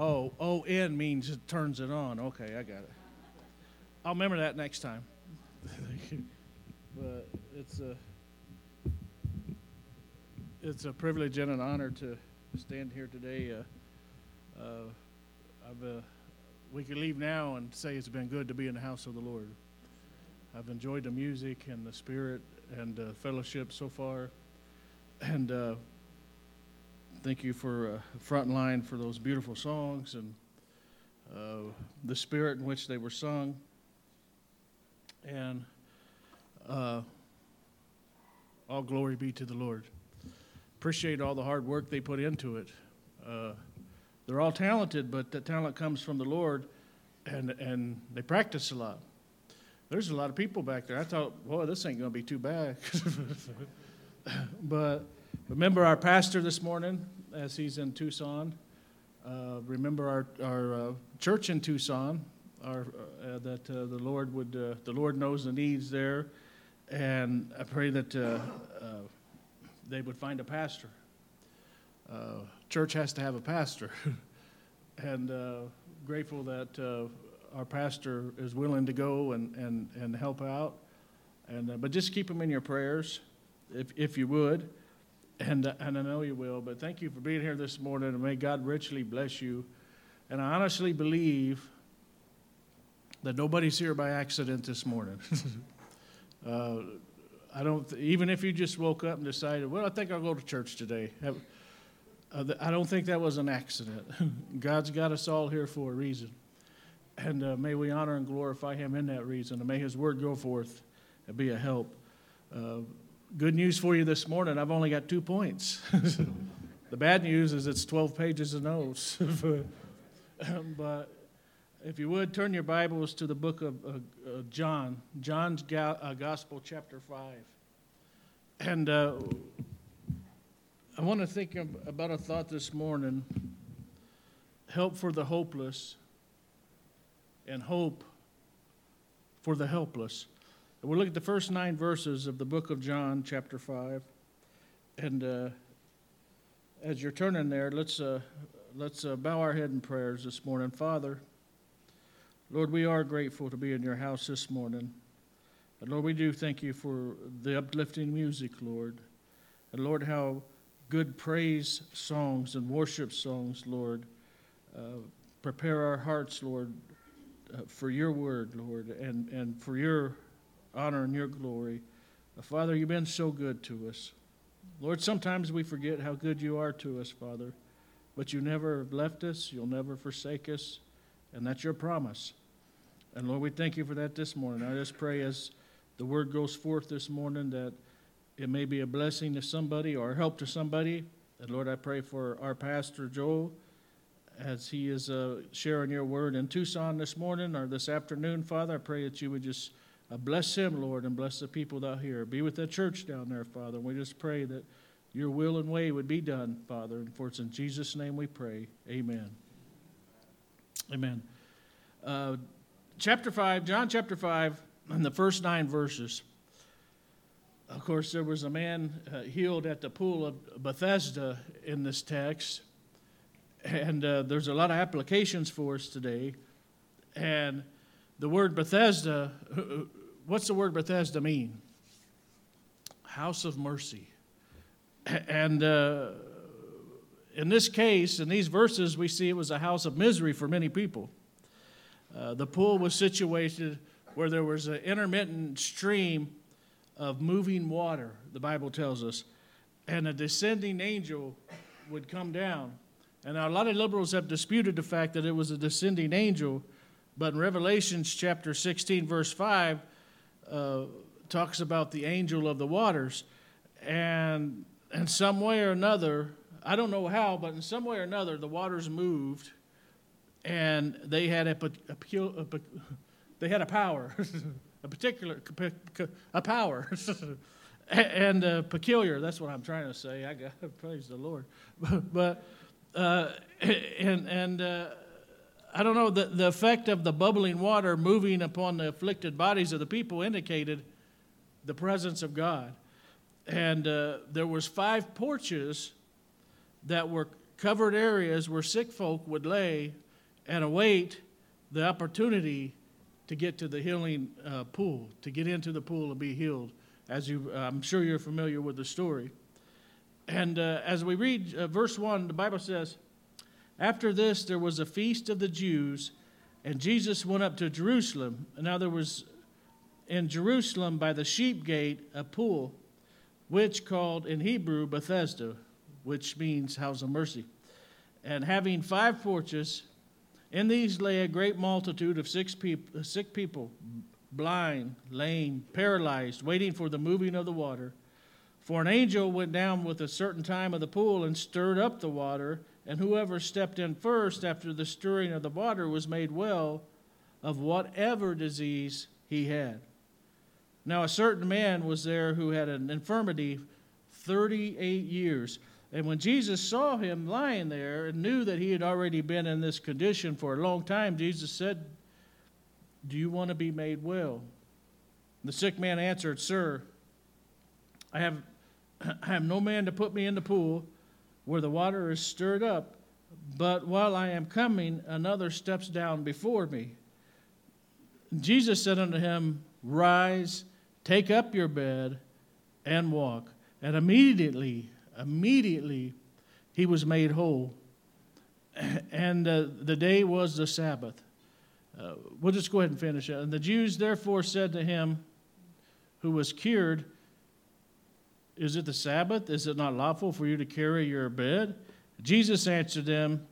Oh, O N means it turns it on. Okay, I got it. I'll remember that next time. but it's a it's a privilege and an honor to stand here today. Uh, uh, I've, uh, we can leave now and say it's been good to be in the house of the Lord. I've enjoyed the music and the spirit and uh, fellowship so far, and uh, thank you for uh, Frontline for those beautiful songs and uh, the spirit in which they were sung. And uh, all glory be to the Lord. Appreciate all the hard work they put into it. Uh, they're all talented, but the talent comes from the Lord, and, and they practice a lot. There's a lot of people back there. I thought, boy, this ain't going to be too bad. but remember our pastor this morning as he's in Tucson. Uh, remember our, our uh, church in Tucson, our, uh, that uh, the Lord would, uh, the Lord knows the needs there. And I pray that uh, they would find a pastor. church has to have a pastor. and grateful that our pastor is willing to go and, and, and help out. And, uh, but just keep him in your prayers, if, if you would. And, uh, and I know you will. But thank you for being here this morning, and may God richly bless you. And I honestly believe that nobody's here by accident this morning. uh, I don't, th- even if you just woke up and decided, well, I think I'll go to church today. Uh, I don't think that was an accident. God's got us all here for a reason. And uh, may we honor and glorify him in that reason. And may his word go forth and be a help. Good news for you this morning. I've only got two points. the bad news is it's 12 pages of notes. but if you would, turn your Bibles to the book of John, John's uh, Gospel, chapter 5. And uh, I want to think about a thought this morning help for the hopeless and hope for the helpless. We'll look at the first nine verses of the book of John, chapter 5. And uh, as you're turning there, let's, uh, let's uh, bow our head in prayers this morning. Father, Lord, we are grateful to be in your house this morning. And Lord, we do thank you for the uplifting music, Lord. And Lord, how good praise songs and worship songs, Lord, uh, prepare our hearts, Lord, uh, for your word, Lord, and, and for your honor and your glory. Uh, Father, you've been so good to us. Lord, sometimes we forget how good you are to us, Father, but you never left us, you'll never forsake us, and that's your promise. And Lord, we thank you for that this morning. I just pray as the word goes forth this morning that it may be a blessing to somebody or help to somebody. And Lord, I pray for our pastor, Joel as he is uh, sharing your word in Tucson this morning or this afternoon, Father, I pray that you would just bless him, Lord, and bless the people out here. Be with the church down there, Father. And we just pray that your will and way would be done, Father. And for it's in Jesus' name we pray. Amen. Amen. Uh, chapter 5, John chapter 5, and the first nine verses. Of course, there was a man uh, healed at the pool of Bethesda in this text and uh, there's a lot of applications for us today. And the word Bethesda, what's the word Bethesda mean? House of mercy. And uh, in this case, in these verses, we see it was a house of misery for many people. Uh, the pool was situated where there was an intermittent stream of moving water, the Bible tells us, and a descending angel would come down and a lot of liberals have disputed the fact that it was a descending angel, but in Revelations chapter 16, verse 5, uh, talks about the angel of the waters. And in some way or another, I don't know how, but in some way or another, the waters moved and they had a, a, a, a they had a power, a particular a power, and uh, peculiar. That's what I'm trying to say. I got praise the Lord, but uh, and and uh, I don't know, the, the effect of the bubbling water moving upon the afflicted bodies of the people indicated the presence of God. And uh, there was five porches that were covered areas where sick folk would lay and await the opportunity to get to the healing uh, pool, to get into the pool and be healed. As you, I'm sure you're familiar with the story. And uh, as we read uh, verse 1, the Bible says, After this there was a feast of the Jews, and Jesus went up to Jerusalem. And now there was in Jerusalem by the sheep gate a pool, which called in Hebrew Bethesda, which means house of mercy. And having five porches, in these lay a great multitude of six sick people, blind, lame, paralyzed, waiting for the moving of the water. For an angel went down with a certain time of the pool and stirred up the water, and whoever stepped in first after the stirring of the water was made well of whatever disease he had. Now, a certain man was there who had an infirmity 38 years. And when Jesus saw him lying there and knew that he had already been in this condition for a long time, Jesus said, Do you want to be made well? The sick man answered, Sir, I have, I have no man to put me in the pool where the water is stirred up, but while I am coming, another steps down before me. Jesus said unto him, Rise, take up your bed, and walk. And immediately, immediately he was made whole. And uh, the day was the Sabbath. Uh, we'll just go ahead and finish it. And the Jews therefore said to him who was cured, Is it the Sabbath? Is it not lawful for you to carry your bed? Jesus answered them,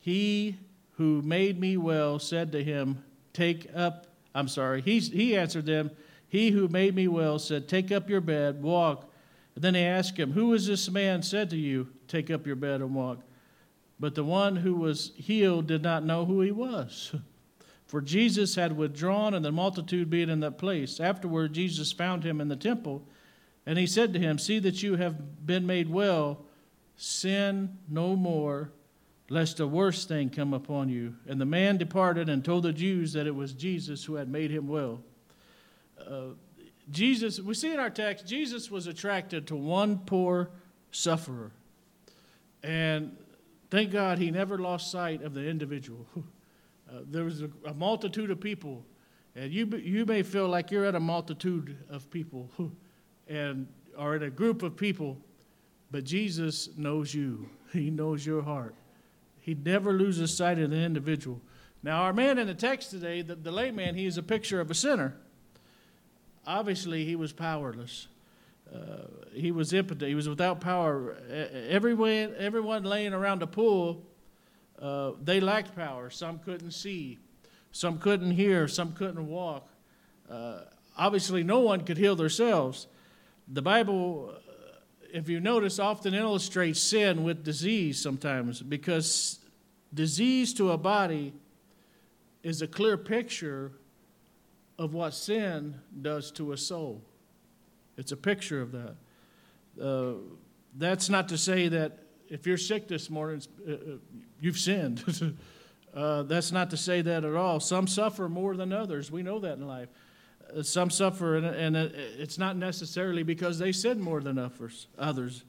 He who made me well said to him, Take up, I'm sorry, he, he answered them, He who made me well said, Take up your bed, walk. And then they asked him, Who is this man said to you, Take up your bed and walk? But the one who was healed did not know who he was. For Jesus had withdrawn, and the multitude being in that place. Afterward, Jesus found him in the temple, and he said to him, See that you have been made well, sin no more, lest a worse thing come upon you. And the man departed and told the Jews that it was Jesus who had made him well. Uh, Jesus, we see in our text, Jesus was attracted to one poor sufferer. And thank God he never lost sight of the individual. Uh, there was a, a, multitude of people, and you, you may feel like you're at a multitude of people and are in a group of people, but Jesus knows you. He knows your heart. He never loses sight of the individual. Now, our man in the text today, the, the layman, he is a picture of a sinner obviously he was powerless. Uh, he was impotent. He was without power. Everyone, everyone laying around the pool, uh, they lacked power. Some couldn't see, some couldn't hear, some couldn't walk. Uh, obviously, no one could heal themselves. The Bible, uh, if you notice, often illustrates sin with disease sometimes because disease to a body is a clear picture of what sin does to a soul. It's a picture of that. Uh, that's not to say that if you're sick this morning, uh, uh you've sinned. uh, that's not to say that at all. Some suffer more than others. We know that in life. Some suffer, and, and, it's not necessarily because they sin more than others.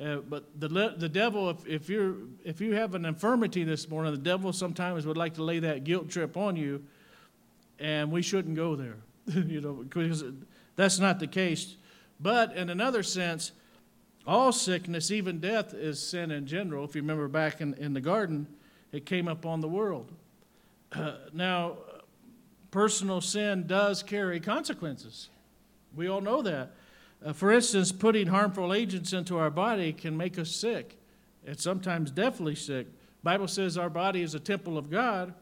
Uh, but the, the devil, if, if, you're, if you have an infirmity this morning, the devil sometimes would like to lay that guilt trip on you and we shouldn't go there, you know, because that's not the case. But in another sense, all sickness, even death, is sin in general. If you remember back in, in the garden, it came upon the world. Uh, now, personal sin does carry consequences. We all know that. Uh, for instance, putting harmful agents into our body can make us sick, and sometimes definitely sick. Bible says our body is a temple of God,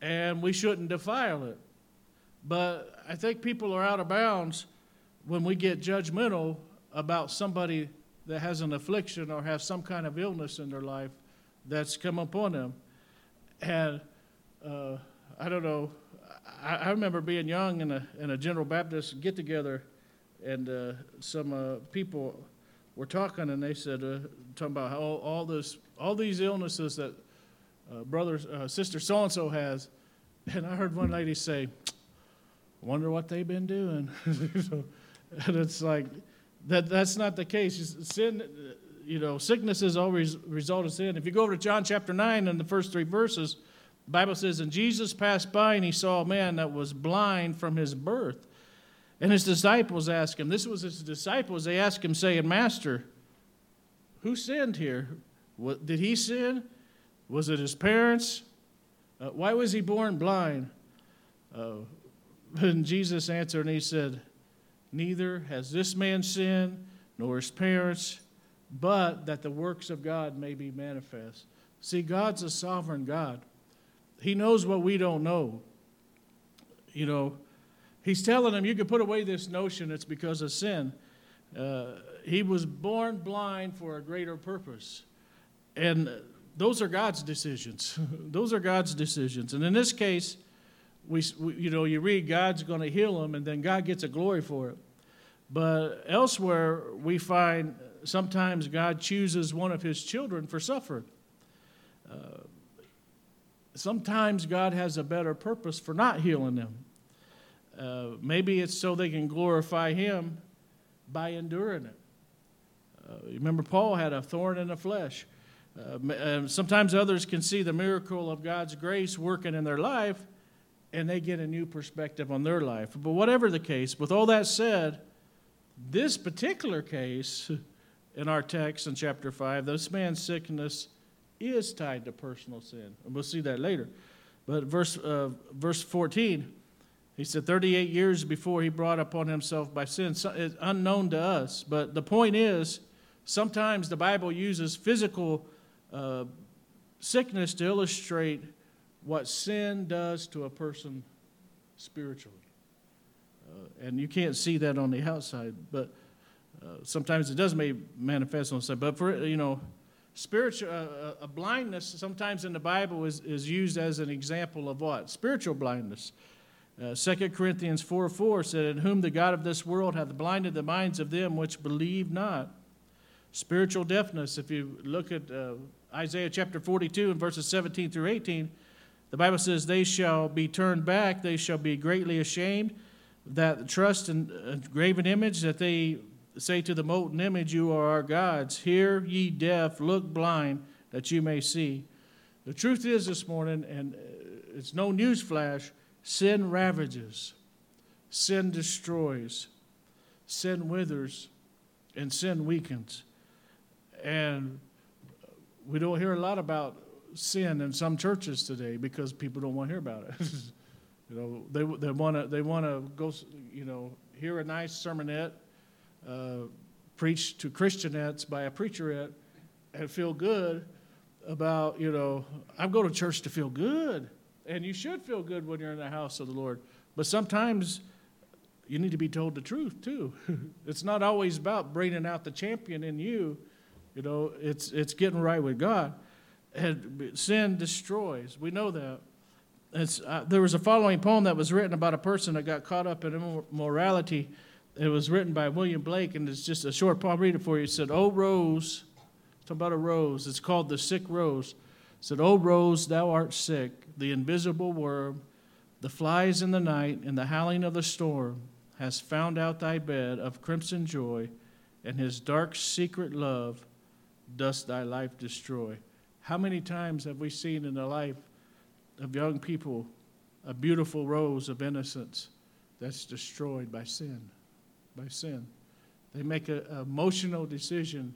and we shouldn't defile it. But I think people are out of bounds when we get judgmental about somebody that has an affliction or has some kind of illness in their life that's come upon them. And uh, I don't know, I, I, remember being young in a, in a General Baptist get together, and uh, some uh, people were talking, and they said, uh, talking about how all, all, this, all these illnesses that uh, brother, uh, sister so and so has. And I heard one lady say, Wonder what they've been doing. and it's like, that, that's not the case. Sin, you know, sickness is always a result of sin. If you go over to John chapter 9 and the first three verses, the Bible says, And Jesus passed by and he saw a man that was blind from his birth. And his disciples asked him, this was his disciples, they asked him, saying, Master, who sinned here? What, did he sin? Was it his parents? Uh, why was he born blind? Uh, and Jesus answered and he said, Neither has this man sinned, nor his parents, but that the works of God may be manifest. See, God's a sovereign God. He knows what we don't know. You know, He's telling them, you can put away this notion it's because of sin. Uh, he was born blind for a greater purpose. And those are God's decisions. those are God's decisions. And in this case, we, we, you know, you read God's going to heal him, and then God gets a glory for it. But elsewhere, we find sometimes God chooses one of his children for suffering. Uh, sometimes God has a better purpose for not healing them. Uh, maybe it's so they can glorify Him by enduring it. Uh, remember, Paul had a thorn in the flesh. Uh, sometimes others can see the miracle of God's grace working in their life and they get a new perspective on their life. But whatever the case, with all that said, this particular case in our text in chapter 5, this man's sickness is tied to personal sin. And we'll see that later. But verse, uh, verse 14, he said 38 years before he brought upon himself by sin. It's unknown to us. But the point is, sometimes the Bible uses physical uh, sickness to illustrate what sin does to a person spiritually. Uh, and you can't see that on the outside, but uh, sometimes it does may manifest on the side. But for, you know, spiritual uh, a blindness sometimes in the Bible is, is used as an example of what? Spiritual blindness. Uh, 2 Corinthians 4 4 said, In whom the God of this world hath blinded the minds of them which believe not. Spiritual deafness, if you look at uh, Isaiah chapter 42 and verses 17 through 18, the Bible says, They shall be turned back, they shall be greatly ashamed, that trust in a graven image, that they say to the molten image, You are our gods. Hear ye deaf, look blind, that you may see. The truth is this morning, and uh, it's no news flash, Sin ravages, sin destroys, sin withers, and sin weakens. And we don't hear a lot about sin in some churches today because people don't want to hear about it. you know, they, they want to they want to go, you know, hear a nice sermonette, uh, preached to Christianettes by a preacherette, and feel good about, you know, I'm going to church to feel good. And you should feel good when you're in the house of the Lord. But sometimes you need to be told the truth too. it's not always about bringing out the champion in you. You know, it's it's getting right with God. And sin destroys. We know that. Uh, there was a following poem that was written about a person that got caught up in immorality. It was written by William Blake, and it's just a short poem. I'll read it for you. It said, "Oh rose," talking about a rose. It's called the sick rose said, "Oh rose, thou art sick, the invisible worm, the flies in the night, and the howling of the storm has found out thy bed of crimson joy, and his dark secret love does thy life destroy. How many times have we seen in the life of young people a beautiful rose of innocence that's destroyed by sin? By sin. They make an emotional decision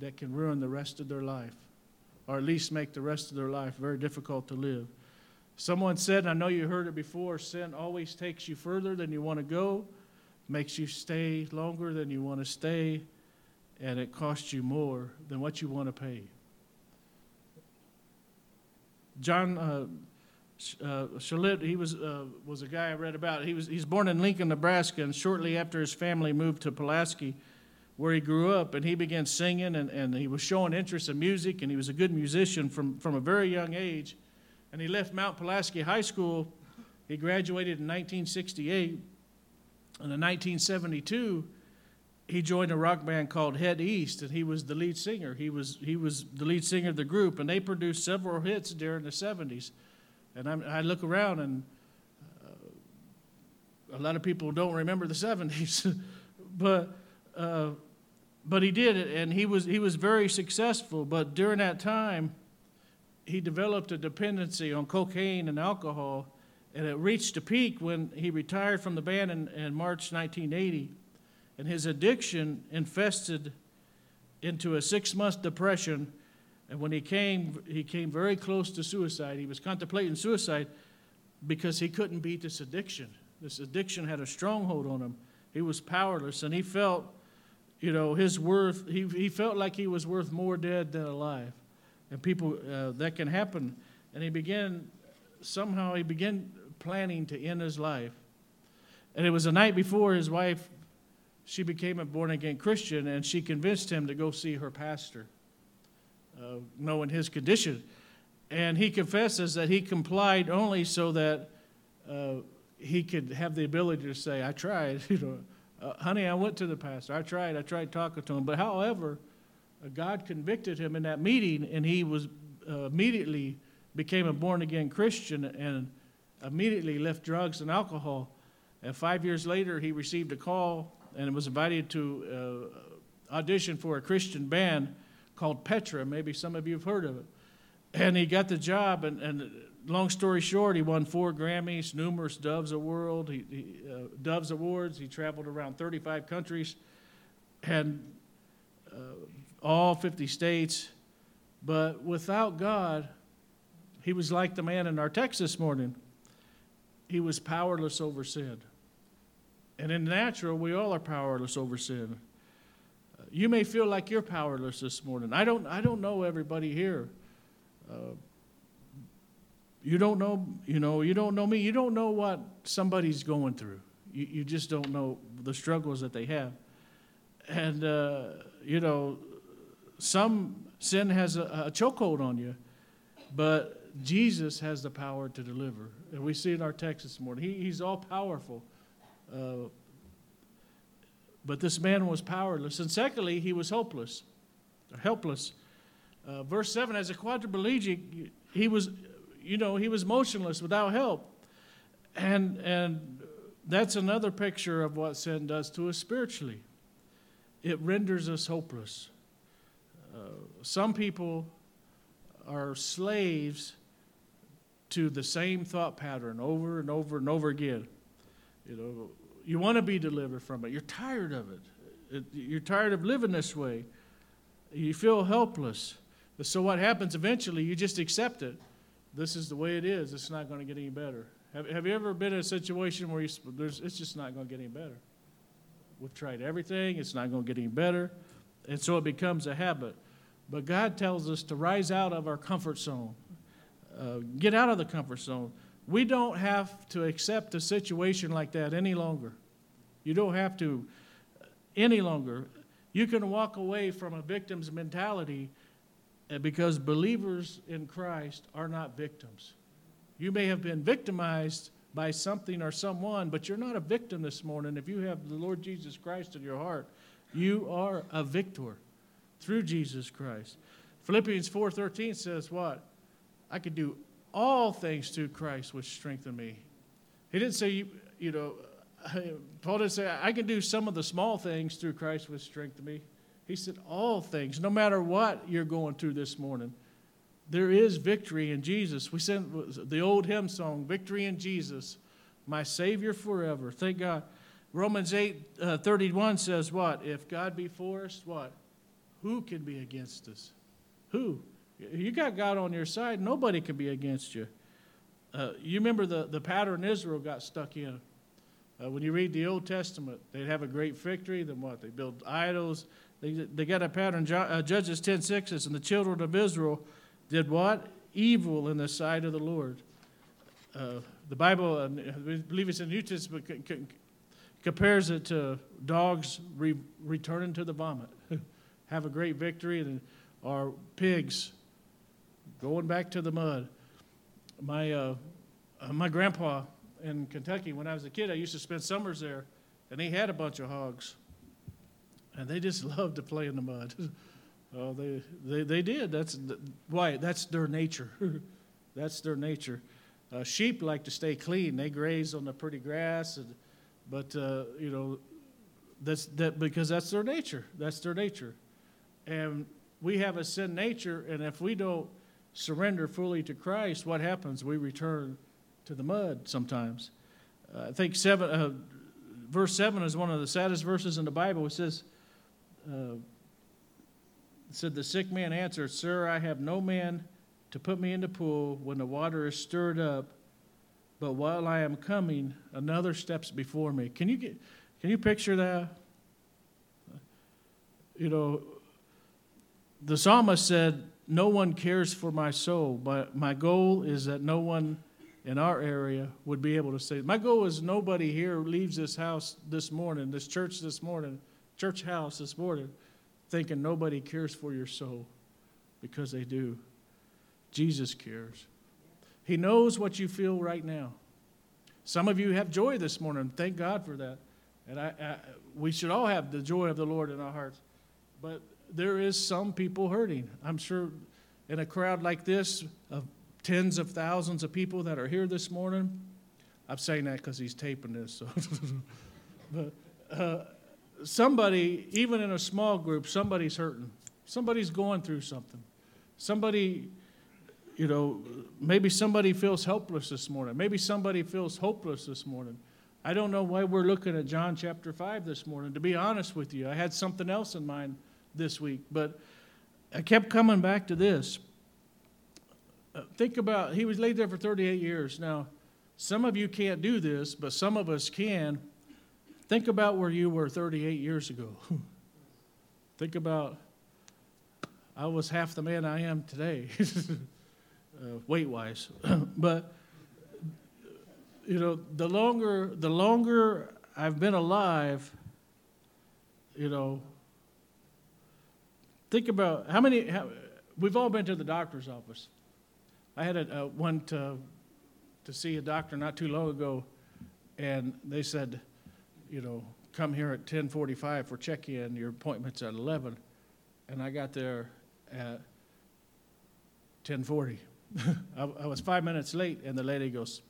that can ruin the rest of their life or at least make the rest of their life very difficult to live. Someone said, I know you heard it before, sin always takes you further than you want to go, makes you stay longer than you want to stay, and it costs you more than what you want to pay. John uh, uh, Schlitt, he was, uh, was a guy I read about. He was, he's born in Lincoln, Nebraska, and shortly after his family moved to Pulaski, where he grew up, and he began singing, and, and he was showing interest in music, and he was a good musician from, from a very young age. And he left Mount Pulaski High School. He graduated in 1968. And in 1972, he joined a rock band called Head East, and he was the lead singer. He was, he was the lead singer of the group, and they produced several hits during the 70s. And I'm, i look around, and uh, a lot of people don't remember the 70s. but uh, but he did it, and he was, he was very successful. But during that time, he developed a dependency on cocaine and alcohol, and it reached a peak when he retired from the band in, in March 1980. And his addiction infested into a six month depression. And when he came, he came very close to suicide. He was contemplating suicide because he couldn't beat this addiction. This addiction had a stronghold on him. He was powerless, and he felt, you know, his worth, he, he felt like he was worth more dead than alive. And people, uh, that can happen. And he began, somehow, he began planning to end his life. And it was the night before his wife, she became a born again Christian, and she convinced him to go see her pastor, uh, knowing his condition. And he confesses that he complied only so that uh, he could have the ability to say, I tried, you know, uh, honey, I went to the pastor. I tried, I tried talking to him. But however, uh, God convicted him in that meeting, and he was uh, immediately became a born again Christian and immediately left drugs and alcohol. And five years later, he received a call and was invited to uh, audition for a Christian band called Petra. Maybe some of you have heard of it. And he got the job, and, and long story short, he won four Grammys, numerous Doves Award, he, he, uh, Doves Awards. He traveled around 35 countries and uh, all 50 states. But without God, he was like the man in our text this morning. He was powerless over sin. And in the natural, we all are powerless over sin. You may feel like you're powerless this morning. I don't, I don't know everybody here. Uh, you don't know, you know, you don't know me. You don't know what somebody's going through. You, you just don't know the struggles that they have. And, uh, you know, some sin has a, a chokehold on you, but Jesus has the power to deliver. And we see in our text this morning, he, he's all powerful. Uh, but this man was powerless. And secondly, he was hopeless, helpless. Uh, verse 7 as a quadriplegic, he was you know, he was motionless without help. And, and that's another picture of what sin does to us spiritually. It renders us hopeless. Uh, some people are slaves to the same thought pattern over and over and over again. You know, you want to be delivered from it. You're tired of it. You're tired of living this way. You feel helpless. So what happens eventually? You just accept it this is the way it is. It's not going to get any better. Have, have you ever been in a situation where you, it's just not going to get any better? We've tried everything, it's not going to get any better. And so it becomes a habit. But God tells us to rise out of our comfort zone, uh, get out of the comfort zone. We don't have to accept a situation like that any longer. You don't have to uh, any longer. You can walk away from a victim's mentality uh, because believers in Christ are not victims. You may have been victimized by something or someone, but you're not a victim this morning. If you have the Lord Jesus Christ in your heart, you are a victor through Jesus Christ. Philippians 4:13 says what? I can do all things through Christ which strengthen me. He didn't say you, you know, Paul didn't say I can do some of the small things through Christ which strengthen me. He said, All things, no matter what you're going through this morning, there is victory in Jesus. We sent the old hymn song, Victory in Jesus, my Savior forever. Thank God. Romans 8 uh, 31 says, What? If God be for us, what? Who can be against us? Who? You got God on your side, nobody can be against you. Uh, you remember the, the pattern Israel got stuck in. Uh, when you read the Old Testament, they'd have a great victory, then what? They build idols, they, they got a pattern. Uh, Judges 10 6 says, And the children of Israel did what? Evil in the sight of the Lord. Uh, the Bible, uh, we believe it's in the New Testament, c- c- compares it to dogs re- returning to the vomit. Have a great victory, and, or pigs going back to the mud. My, uh, uh, my grandpa in Kentucky, when I was a kid, I used to spend summers there, and he had a bunch of hogs and they just loved to play in the mud. oh, they, they, they did. That's why. That's their nature. that's their nature. Uh, sheep like to stay clean. They graze on the pretty grass, and, but uh, you know, That's that because that's their nature. That's their nature. And we have a sin nature, and if we don't surrender fully to Christ, what happens? We return to the mud sometimes. Uh, I think seven, uh, verse seven is one of the saddest verses in the Bible. It says, uh, it said the sick man answered, Sir, I have no man to put me in the pool when the water is stirred up, but while I am coming, another steps before me. Can you get can you picture that? You know, the psalmist said, No one cares for my soul, but my goal is that no one in our area would be able to say, My goal is nobody here leaves this house this morning, this church this morning, church house this morning, thinking nobody cares for your soul because they do. Jesus cares. He knows what you feel right now. Some of you have joy this morning. Thank God for that. And I, I, we should all have the joy of the Lord in our hearts. But there is some people hurting. I'm sure in a crowd like this of tens of thousands of people that are here this morning, I'm saying that because he's taping this. So. but uh, somebody, even in a small group, somebody's hurting. Somebody's going through something. Somebody, you know, maybe somebody feels helpless this morning. Maybe somebody feels hopeless this morning. I don't know why we're looking at John chapter 5 this morning. To be honest with you, I had something else in mind this week, but I kept coming back to this. Uh, think about, he was laid there for 38 years. Now, some of you can't do this, but some of us can. Think about where you were 38 years ago. think about, I was half the man I am today, uh, weight wise. but you know, the longer the longer I've been alive, you know, think about how many. How, we've all been to the doctor's office. I had a, a one to to see a doctor not too long ago, and they said, you know, come here at 10:45 for check-in. Your appointment's at 11, and I got there at 10:40. I, I was five minutes late, and the lady goes,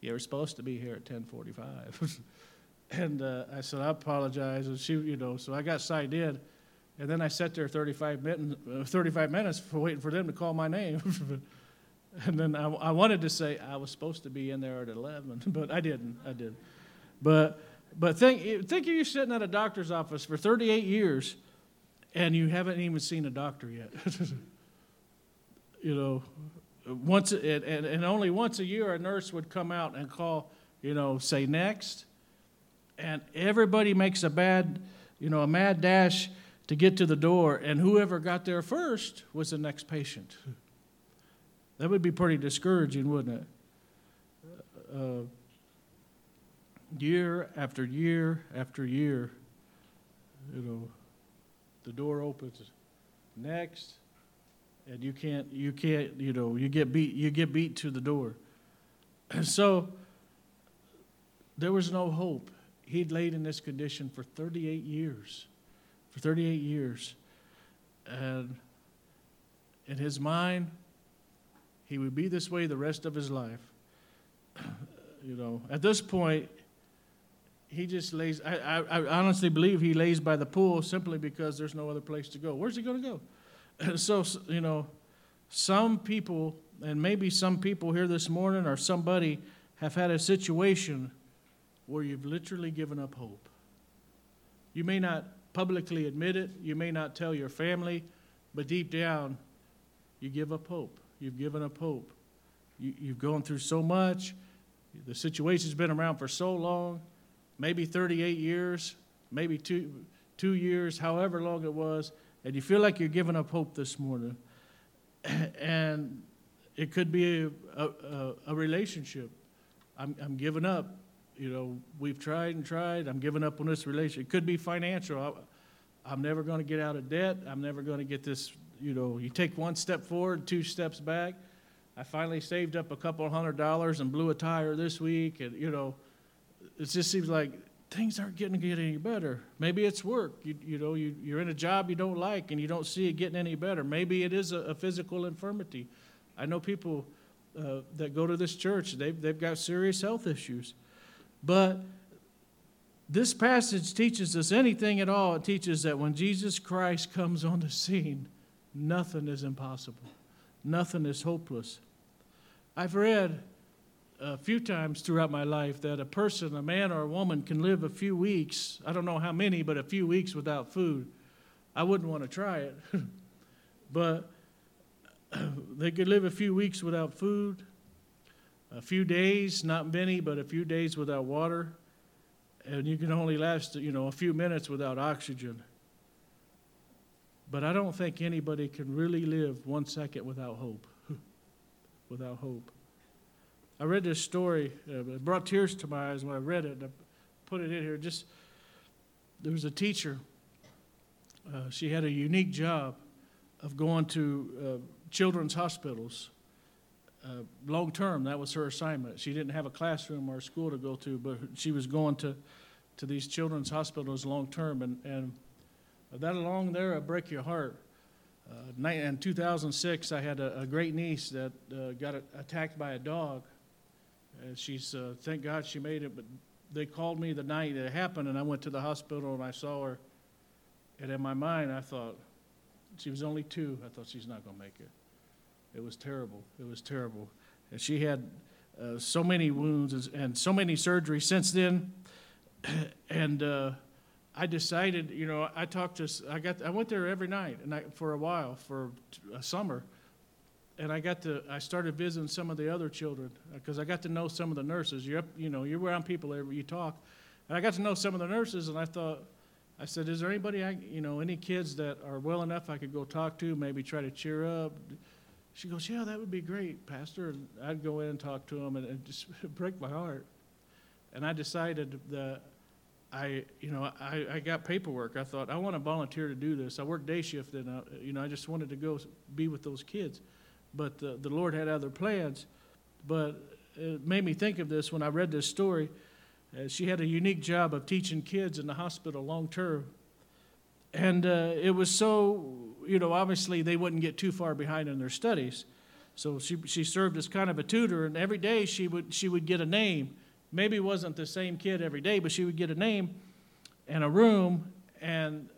you were supposed to be here at 10:45." and uh, I said, "I apologize." And she, you know, so I got signed in, and then I sat there 35 minutes, uh, 35 minutes for waiting for them to call my name. and then I, I, wanted to say I was supposed to be in there at 11, but I didn't. I did. But but think think of you sitting at a doctor's office for 38 years, and you haven't even seen a doctor yet. you know, once and, and only once a year a nurse would come out and call you know say next and everybody makes a bad you know a mad dash to get to the door and whoever got there first was the next patient. That would be pretty discouraging wouldn't it? Uh, year after year after year you know the door opens next and you can't you can't you know you get beat you get beat to the door. And so there was no hope. He'd laid in this condition for 38 years for 38 years and in his mind he would be this way the rest of his life. You know at this point he just lays I, I, I honestly believe he lays by the pool simply because there's no other place to go. Where's he going to go? So, you know, some people, and maybe some people here this morning or somebody have had a situation where you've literally given up hope. You may not publicly admit it, you may not tell your family, but deep down, you give up hope. You've given up hope. You, you've gone through so much. The situation's been around for so long, maybe 38 years, maybe two, two years, however long it was, and you feel like you're giving up hope this morning, and it could be a, a, a relationship. I'm, I'm giving up. You know, we've tried and tried. I'm giving up on this relationship. It could be financial. I, I'm never going to get out of debt. I'm never going to get this. You know, you take one step forward, two steps back. I finally saved up a couple hundred dollars and blew a tire this week, and you know, it just seems like things aren't getting get any better. Maybe it's work. You, you know, you, you're in a job you don't like and you don't see it getting any better. Maybe it is a, a physical infirmity. I know people uh, that go to this church, they've, they've got serious health issues. But this passage teaches us anything at all. It teaches that when Jesus Christ comes on the scene, nothing is impossible, nothing is hopeless. I've read a few times throughout my life that a person, a man or a woman, can live a few weeks, I don't know how many, but a few weeks without food. I wouldn't want to try it. but they could live a few weeks without food, a few days, not many, but a few days without water, and you can only last, you know, a few minutes without oxygen. But I don't think anybody can really live one second without hope. without hope. I read this story. Uh, it brought tears to my eyes when I read it. And I put it in here. Just there was a teacher. Uh, she had a unique job of going to uh, children's hospitals uh, long term. That was her assignment. She didn't have a classroom or a school to go to, but she was going to to these children's hospitals long term, and and that along there, will break your heart. Uh, in 2006, I had a, a great niece that uh, got a, attacked by a dog. And she's, uh, thank God she made it, but they called me the night it happened, and I went to the hospital and I saw her. And in my mind, I thought, she was only two. I thought she's not going to make it. It was terrible. It was terrible. And she had uh, so many wounds and so many surgeries since then. and uh, I decided, you know, I talked to, I got, I went there every night, and I, for a while, for a summer, and I got to, I started visiting some of the other children because I got to know some of the nurses. You're up, you know, you're around people every you talk, and I got to know some of the nurses, and I thought, I said, is there anybody, I, you know, any kids that are well enough I could go talk to, maybe try to cheer up? She goes, yeah, that would be great, Pastor. And I'd go in and talk to them, and it just break my heart. And I decided that I, you know, I, I got paperwork. I thought I want to volunteer to do this. I worked day shift, and I, you know, I just wanted to go be with those kids, but the, the Lord had other plans. But it made me think of this when I read this story. Uh, she had a unique job of teaching kids in the hospital long term, and uh, it was so, you know, obviously they wouldn't get too far behind in their studies. So she, she served as kind of a tutor, and every day she would, she would get a name maybe it wasn't the same kid every day, but she would get a name and a room and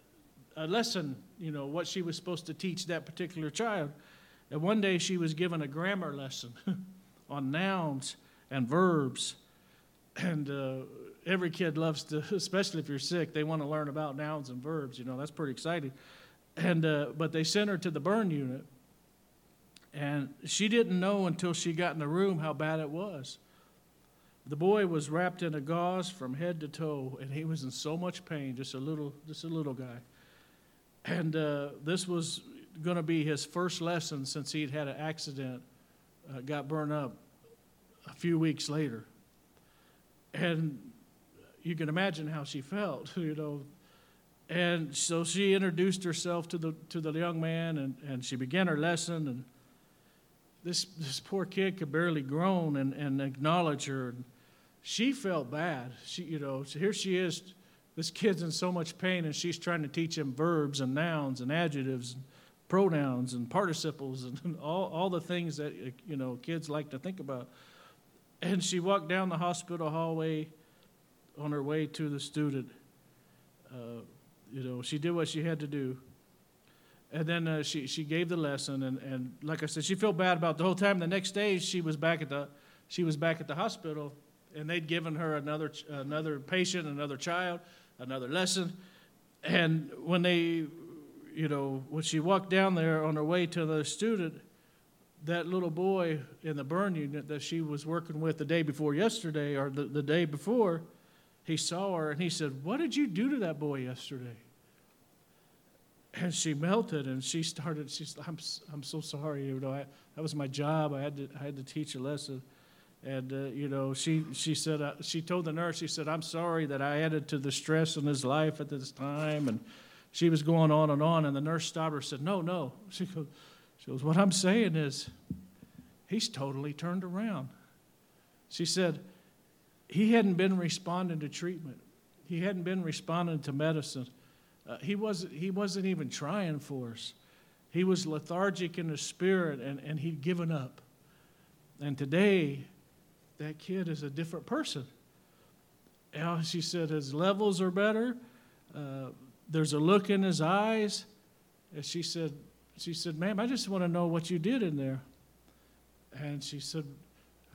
a lesson, you know, what she was supposed to teach that particular child. And one day she was given a grammar lesson on nouns and verbs. And uh, every kid loves to, especially if you're sick, they want to learn about nouns and verbs. You know, that's pretty exciting. And, uh, but they sent her to the burn unit. And she didn't know until she got in the room how bad it was. The boy was wrapped in a gauze from head to toe, and he was in so much pain, just a little, just a little guy. And uh, this was going to be his first lesson since he'd had an accident, uh, got burned up a few weeks later. And you can imagine how she felt, you know. And so she introduced herself to the to the young man, and, and she began her lesson. And this this poor kid could barely groan and, and acknowledge her. And she felt bad. She, you know, here she is. This kid's in so much pain, and she's trying to teach him verbs and nouns and adjectives, and pronouns and participles, and all, all the things that you know kids like to think about. And she walked down the hospital hallway on her way to the student. Uh, you know, she did what she had to do. And then uh, she, she gave the lesson, and, and like I said, she felt bad about the whole time. The next day, she was back at the, she was back at the hospital, and they'd given her another, another patient, another child, another lesson. And when they, you know, when she walked down there on her way to the student, that little boy in the burn unit that she was working with the day before yesterday or the, the day before, he saw her and he said, What did you do to that boy yesterday? And she melted and she started, she's, I'm, I'm so sorry. You know, I, that was my job. I had to, I had to teach a lesson. And, uh, you know, she, she said, uh, she told the nurse, she said, I'm sorry that I added to the stress in his life at this time. And she was going on and on. And the nurse stopped her and said, No, no. She goes, she goes, What I'm saying is, he's totally turned around. She said, He hadn't been responding to treatment, he hadn't been responding to medicine. Uh, he, wasn't, he wasn't even trying for us. He was lethargic in the spirit and, and he'd given up. And today, that kid is a different person. uh, she said his levels are better. Uh, there's a look in his eyes. And she said, she said, ma'am, I just want to know what you did in there. And she said,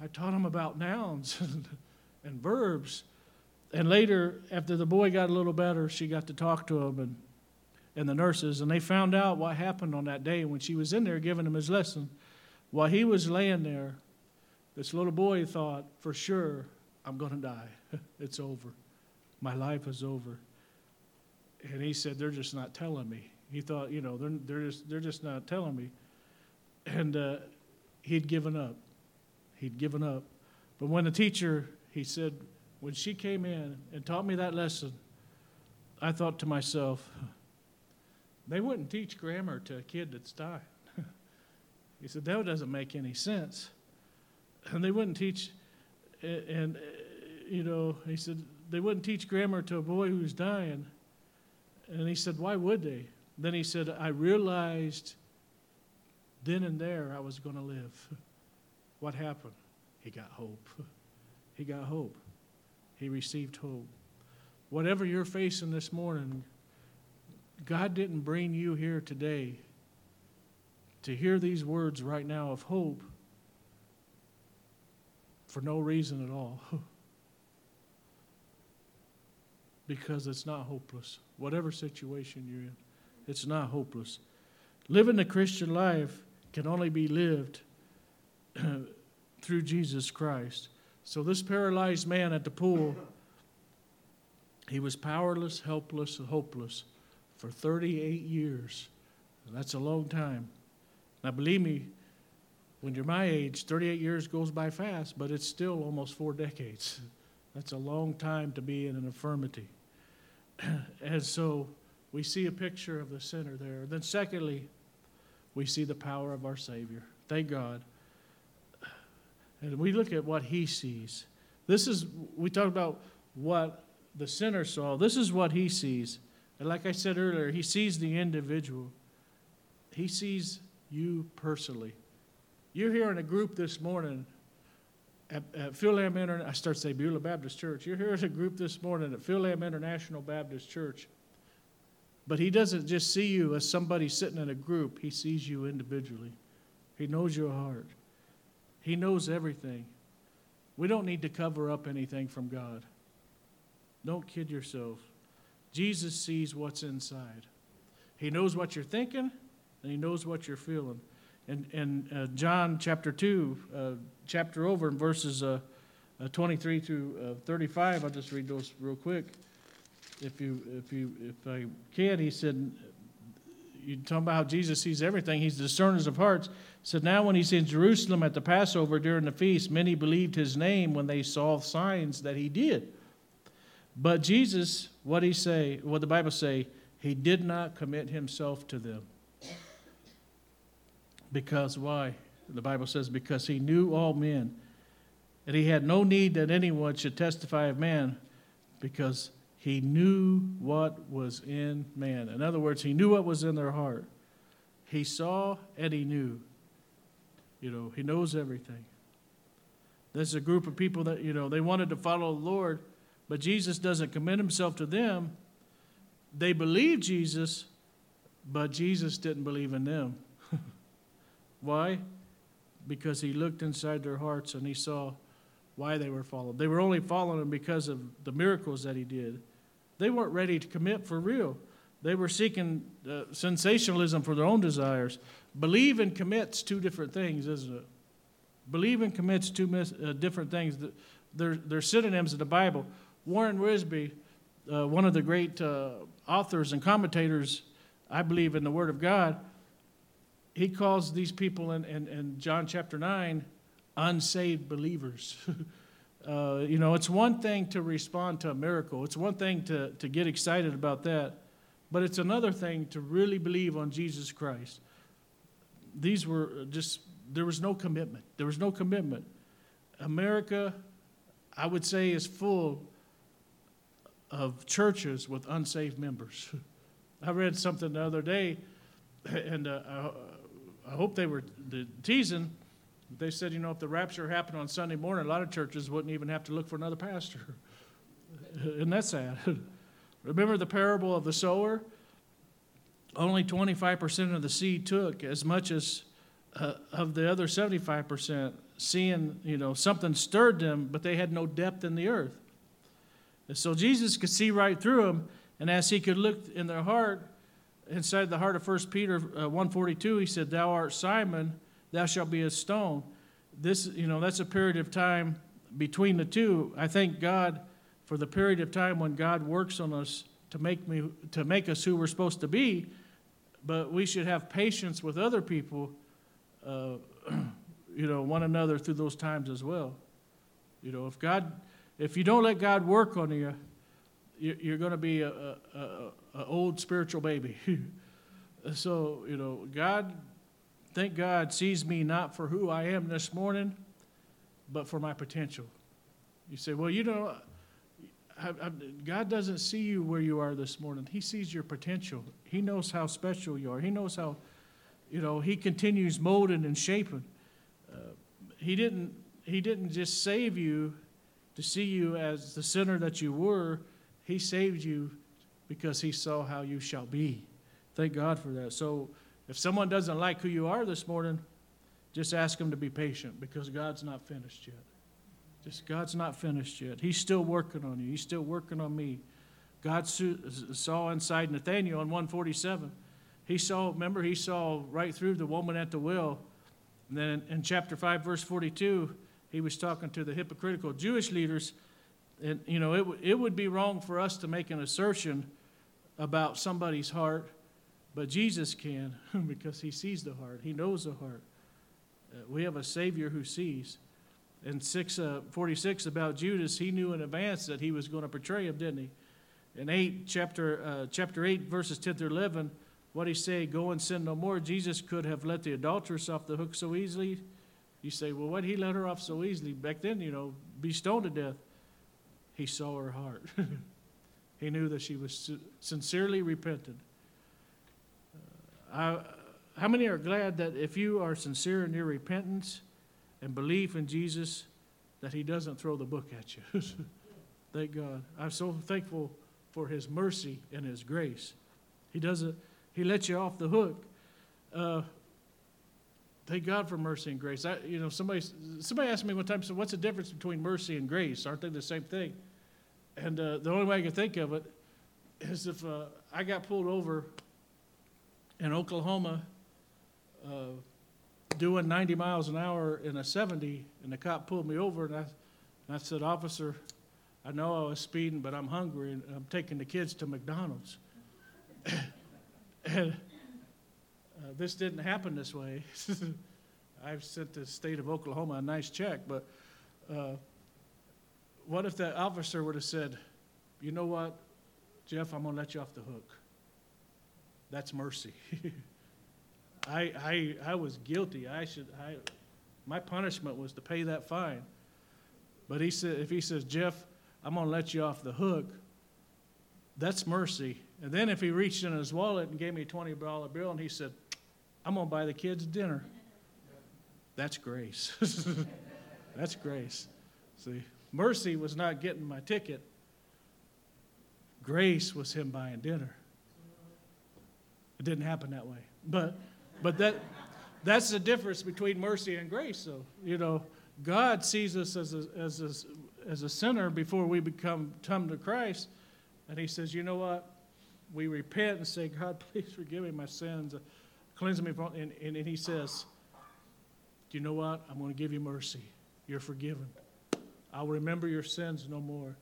I taught him about nouns and verbs. And later, after the boy got a little better, she got to talk to him and, and the nurses, and they found out what happened on that day when she was in there giving him his lesson. While he was laying there, this little boy thought, for sure, I'm going to die. it's over. My life is over. And he said, they're just not telling me. He thought, you know, they're, they're, just, they're just not telling me. And uh, he'd given up. He'd given up. But when the teacher, he said, when she came in and taught me that lesson, I thought to myself, they wouldn't teach grammar to a kid that's dying. he said, that doesn't make any sense. And they wouldn't teach, and, uh, you know, he said, they wouldn't teach grammar to a boy who's dying. And he said, why would they? Then he said, I realized then and there I was going to live. What happened? He got hope. He got hope. He received hope. Whatever you're facing this morning, God didn't bring you here today to hear these words right now of hope for no reason at all. because it's not hopeless. Whatever situation you're in, it's not hopeless. Living the Christian life can only be lived through Jesus Christ. So, this paralyzed man at the pool, he was powerless, helpless, and hopeless for 38 years. That's a long time. Now, believe me, when you're my age, 38 years goes by fast, but it's still almost four decades. That's a long time to be in an infirmity. and so we see a picture of the sinner there. Then, secondly, we see the power of our Savior. Thank God. And we look at what he sees. This is, we talk about what the sinner saw. This is what he sees. And like I said earlier, he sees the individual, he sees you personally. You're here in a group this morning at, at Philham Inter- I start to say Beulah Baptist Church. You're here as a group this morning at Philham International Baptist Church. But he doesn't just see you as somebody sitting in a group, he sees you individually. He knows your heart. He knows everything. We don't need to cover up anything from God. Don't kid yourself. Jesus sees what's inside. He knows what you're thinking, and He knows what you're feeling. And in uh, John chapter 2, uh, chapter over in verses uh, uh 23 through uh, 35, I'll just read those real quick. If you, if you, if I can, he said, you talk about how Jesus sees everything. He's discerners of hearts. So now, when he's in Jerusalem at the Passover during the feast, many believed his name when they saw signs that he did. But Jesus, what he say? What the Bible say? He did not commit himself to them. Because why? The Bible says because he knew all men, and he had no need that anyone should testify of man, because he knew what was in man. In other words, he knew what was in their heart. He saw and he knew. You know, he knows everything. There's a group of people that, you know, they wanted to follow the Lord, but Jesus doesn't commit himself to them. They believe Jesus, but Jesus didn't believe in them. Why? Because he looked inside their hearts and he saw why they were followed. They were only following him because of the miracles that he did. They weren't ready to commit for real. They were seeking uh, sensationalism for their own desires. Believe and commits two different things, isn't it? Believe and commits two mis- uh, different things. They're, they're synonyms in the Bible. Warren Wiersbe, uh, one of the great uh, authors and commentators, I believe, in the Word of God, he calls these people in, in, in John chapter 9 unsaved believers. Uh, you know, it's one thing to respond to a miracle, it's one thing to, to get excited about that, but it's another thing to really believe on Jesus Christ. These were just, there was no commitment. There was no commitment. America, I would say, is full of churches with unsaved members. I read something the other day, and uh, I, I hope they were teasing they said, you know, if the rapture happened on Sunday morning, a lot of churches wouldn't even have to look for another pastor. Isn't that sad? Remember the parable of the sower? Only 25% of the seed took, as much as uh, of the other 75%, seeing, you know, something stirred them, but they had no depth in the earth. And so Jesus could see right through them, and as he could look in their heart, inside the heart of 1 Peter uh, 142, he said, Thou art Simon, thou shalt be a stone. This, you know, that's a period of time between the two. I thank God for the period of time when God works on us to make me to make us who we're supposed to be, but we should have patience with other people, uh, you know, one another through those times as well. You know, if God, if you don't let God work on you, you're going to be a, a, a, a old spiritual baby. so you know, God, thank God, sees me not for who I am this morning, but for my potential. You say, well, you know, God doesn't see you where you are this morning. He sees your potential. He knows how special you are. He knows how, you know, He continues molding and shaping. Uh, he didn't. He didn't just save you to see you as the sinner that you were. He saved you because He saw how you shall be. Thank God for that. So, if someone doesn't like who you are this morning, just ask them to be patient because God's not finished yet. Just God's not finished yet. He's still working on you. He's still working on me. God saw inside Nathaniel in 147. He saw, remember, he saw right through the woman at the well. And then in chapter 5, verse 42, he was talking to the hypocritical Jewish leaders. And, you know, it, it would be wrong for us to make an assertion about somebody's heart, but Jesus can because he sees the heart, he knows the heart. Uh, we have a Savior who sees in 6, uh, 46 about Judas, he knew in advance that he was going to betray him, didn't he? In 8, chapter, uh, chapter 8, verses 10 through 11, what he say, go and sin no more. Jesus could have let the adulteress off the hook so easily. You say, well, what he let her off so easily? Back then, you know, be stoned to death. He saw her heart. he knew that she was sincerely repentant. I, how many are glad that if you are sincere in your repentance, and belief in Jesus that He doesn't throw the book at you. Thank God. I'm so thankful for His mercy and His grace. He doesn't, He lets you off the hook. Uh, thank God for mercy and grace. I, you know, somebody, somebody asked me one time, so what's the difference between mercy and grace? Aren't they the same thing? And uh, the only way I can think of it is if uh, I got pulled over in Oklahoma uh, doing 90 miles an hour in a 70, and the cop pulled me over, and I, and I said, Officer, I know I was speeding, but I'm hungry, and I'm taking the kids to McDonald's. and uh, this didn't happen this way. I've sent the state of Oklahoma a nice check, but uh, what if that officer would have said, You know what, Jeff, I'm going to let you off the hook? That's mercy. I, I, I was guilty. I should, I, my punishment was to pay that fine. But he said, if he says, Jeff, I'm going to let you off the hook, that's mercy. And then if he reached in his wallet and gave me a $20 bill and he said, I'm going to buy the kids dinner, that's grace. that's grace. See, mercy was not getting my ticket, grace was him buying dinner. It didn't happen that way. But but that, that's the difference between mercy and grace. So, you know, God sees us as a, as a, as a sinner before we become come to Christ. And he says, you know what? We repent and say, God, please forgive me my sins. Cleanse me from, and, and, and he says, do you know what? I'm going to give you mercy. You're forgiven. I'll remember your sins no more.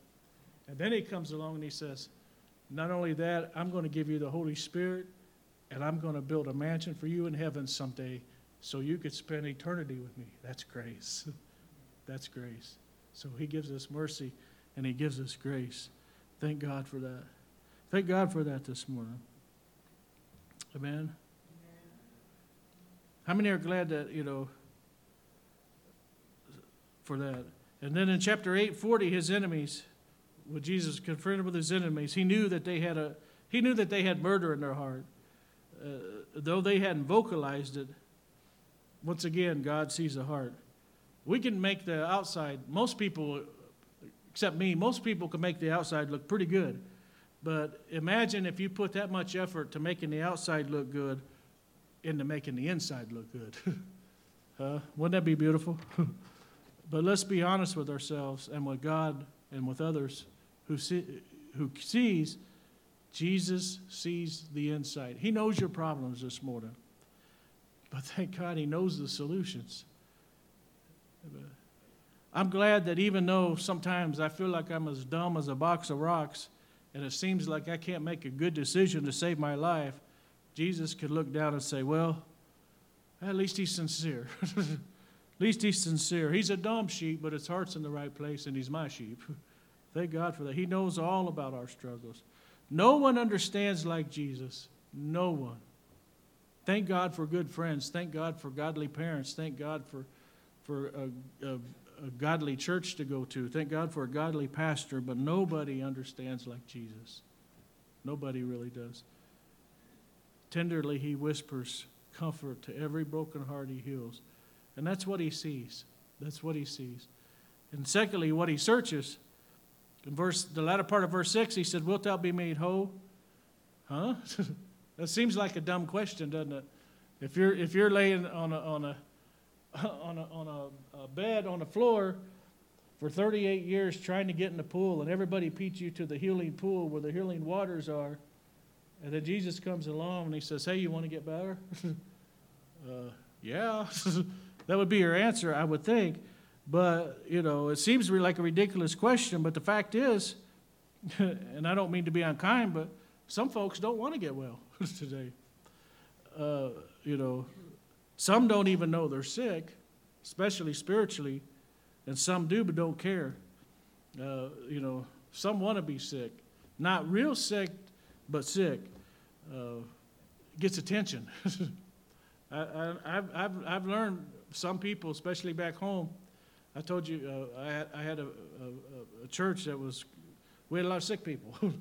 And then he comes along and he says, not only that, I'm going to give you the Holy Spirit and I'm going to build a mansion for you in heaven someday so you could spend eternity with me. That's grace. That's grace. So he gives us mercy and he gives us grace. Thank God for that. Thank God for that this morning. Amen. How many are glad that, you know, for that? And then in chapter 840, his enemies, when Jesus confronted with his enemies, he knew that they had a he knew that they had murder in their heart uh, though they hadn't vocalized it, once again, God sees the heart. We can make the outside, most people except me, most people can make the outside look pretty good. But imagine if you put that much effort to making the outside look good into making the inside look good. uh, wouldn't that be beautiful? but let's be honest with ourselves and with God and with others who, see, who sees Jesus sees the inside. He knows your problems this morning. But thank God he knows the solutions. I'm glad that even though sometimes I feel like I'm as dumb as a box of rocks and it seems like I can't make a good decision to save my life, Jesus could look down and say, Well, at least he's sincere. at least he's sincere. He's a dumb sheep, but his heart's in the right place and he's my sheep. Thank God for that. He knows all about our struggles. No one understands like Jesus. No one. Thank God for good friends. Thank God for godly parents. Thank God for, for a, a, a godly church to go to. Thank God for a godly pastor, but nobody understands like Jesus. Nobody really does. Tenderly, he whispers comfort to every broken heart he heals. And that's what he sees. That's what he sees. And secondly, what he searches in verse, the latter part of verse 6, he said, Wilt thou be made whole? Huh? that seems like a dumb question, doesn't it? If you're, if you're laying on a, on, a, on, a, on a, a bed on the floor for 38 years trying to get in the pool, and everybody beats you to the healing pool where the healing waters are, and then Jesus comes along and he says, Hey, you want to get better? uh, yeah. that would be your answer, I would think. But, you know, it seems like a ridiculous question, but the fact is, and I don't mean to be unkind, but some folks don't want to get well today. Uh, you know, some don't even know they're sick, especially spiritually, and some do but don't care. Uh, you know, some want to be sick. Not real sick, but sick. Uh, gets attention. I, have I've, I've learned some people, especially back home, I told you uh, I had, I had a, a, a, church that was, we had a lot of sick people.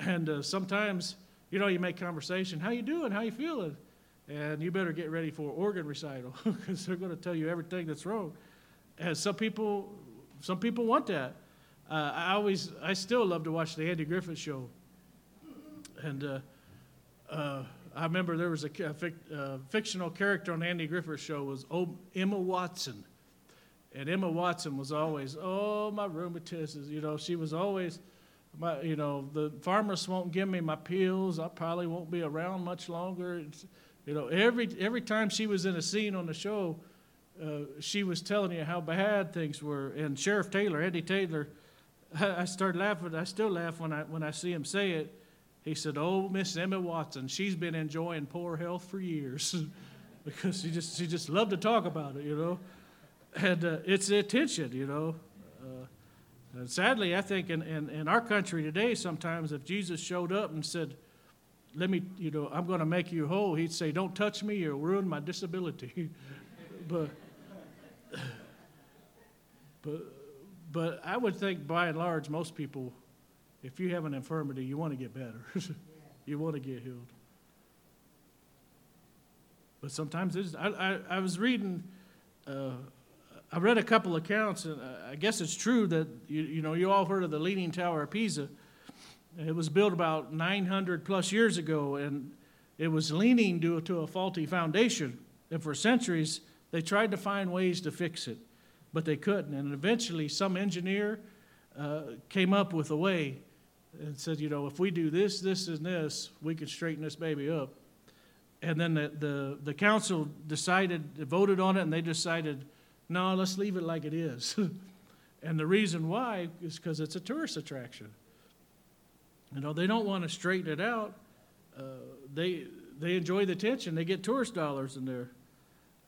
and uh, sometimes, you know, you make conversation, how you doing, how you feeling? And you better get ready for organ recital because they're going to tell you everything that's wrong. And some people, some people want that. Uh, I always, I still love to watch the Andy Griffith show. And uh, uh, I remember there was a, fic, uh, fictional character on the Andy Griffith show was Emma Watson and Emma Watson was always, oh, my rheumatism. You know, she was always, my, you know, the pharmacist won't give me my pills. I probably won't be around much longer. It's, you know, every every time she was in a scene on the show, uh, she was telling you how bad things were. And Sheriff Taylor, Eddie Taylor, I, I started laughing. I still laugh when I when I see him say it. He said, "Oh, Miss Emma Watson, she's been enjoying poor health for years." because she just she just loved to talk about it, you know and uh, it's the attention, you know. Uh, and sadly, I think in, in, in our country today, sometimes if Jesus showed up and said, let me, you know, I'm going to make you whole, he'd say, don't touch me, you'll ruin my disability. but, but, but I would think by and large, most people, if you have an infirmity, you want to get better. you want to get healed. But sometimes it's, I, I, I was reading uh, I read a couple accounts, and I guess it's true that you, you know you all heard of the Leaning Tower of Pisa. It was built about 900 plus years ago, and it was leaning due to a faulty foundation. And for centuries, they tried to find ways to fix it, but they couldn't. And eventually, some engineer uh, came up with a way and said, you know, if we do this, this, and this, we could straighten this baby up. And then the, the, the council decided, voted on it, and they decided no, let's leave it like it is. and the reason why is because it's a tourist attraction. You know, they don't want to straighten it out. Uh, they, they enjoy the attention, they get tourist dollars in there.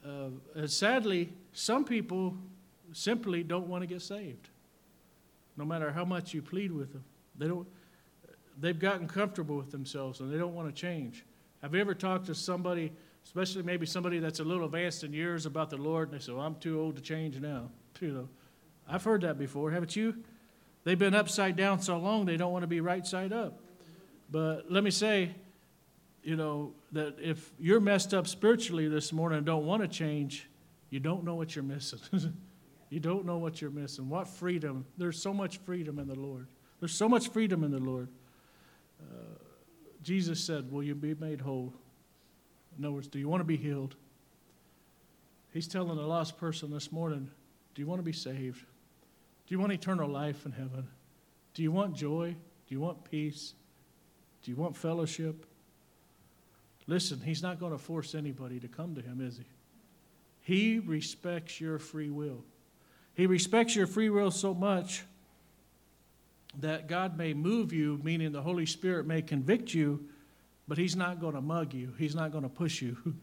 Uh, and sadly, some people simply don't want to get saved, no matter how much you plead with them. They don't, they've gotten comfortable with themselves and they don't want to change. Have you ever talked to somebody? Especially maybe somebody that's a little advanced in years about the Lord, and they say, well, I'm too old to change now. You know, I've heard that before, haven't you? They've been upside down so long they don't want to be right side up. But let me say, you know, that if you're messed up spiritually this morning and don't want to change, you don't know what you're missing. You don't know what you're missing. What freedom. There's so much freedom in the Lord. There's so much freedom in the Lord. Uh, Jesus said, Will you be made whole? In other words, do you want to be healed? He's telling a lost person this morning, Do you want to be saved? Do you want eternal life in heaven? Do you want joy? Do you want peace? Do you want fellowship? Listen, He's not going to force anybody to come to Him, is He? He respects your free will. He respects your free will so much that God may move you, meaning the Holy Spirit may convict you, but He's not going to mug you, He's not going to push you.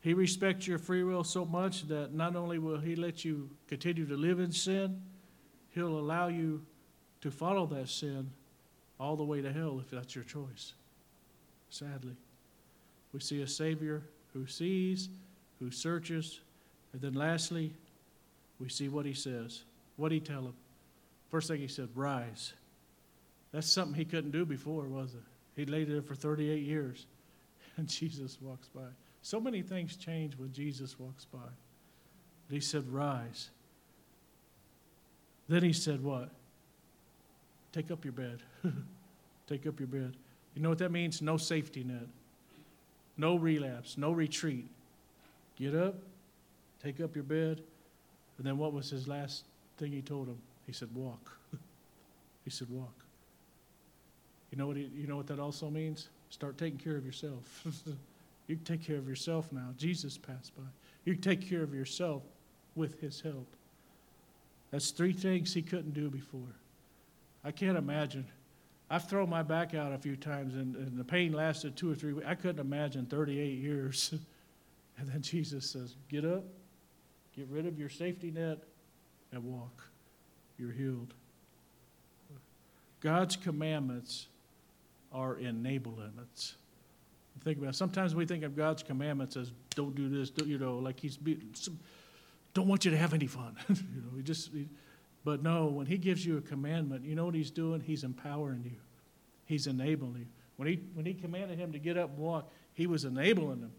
He respects your free will so much that not only will He let you continue to live in sin, He'll allow you to follow that sin all the way to hell if that's your choice. Sadly, we see a Savior who sees, who searches, and then lastly, we see what He says. What did He tell him? First thing He said, rise. That's something He couldn't do before, was it? He laid there for 38 years, and Jesus walks by. So many things change when Jesus walks by. But he said, Rise. Then he said, What? Take up your bed. Take up your bed. You know what that means? No safety net, no relapse, no retreat. Get up, take up your bed. And then what was his last thing he told him? He said, Walk. he said, Walk. You know what, you know what that also means? Start taking care of yourself. You can take care of yourself now. Jesus passed by. You can take care of yourself with his help. That's three things he couldn't do before. I can't imagine. I've thrown my back out a few times, and, and the pain lasted two or three weeks. I couldn't imagine 38 years. and then Jesus says, Get up, get rid of your safety net, and walk. You're healed. God's commandments are enablements. Think about it. Sometimes we think of God's commandments as don't do this, don't, you know, like he's be, don't want you to have any fun. you know, he just, he, but no, when he gives you a commandment, you know what he's doing? He's empowering you. He's enabling you. When he, when he commanded him to get up and walk, he was enabling him.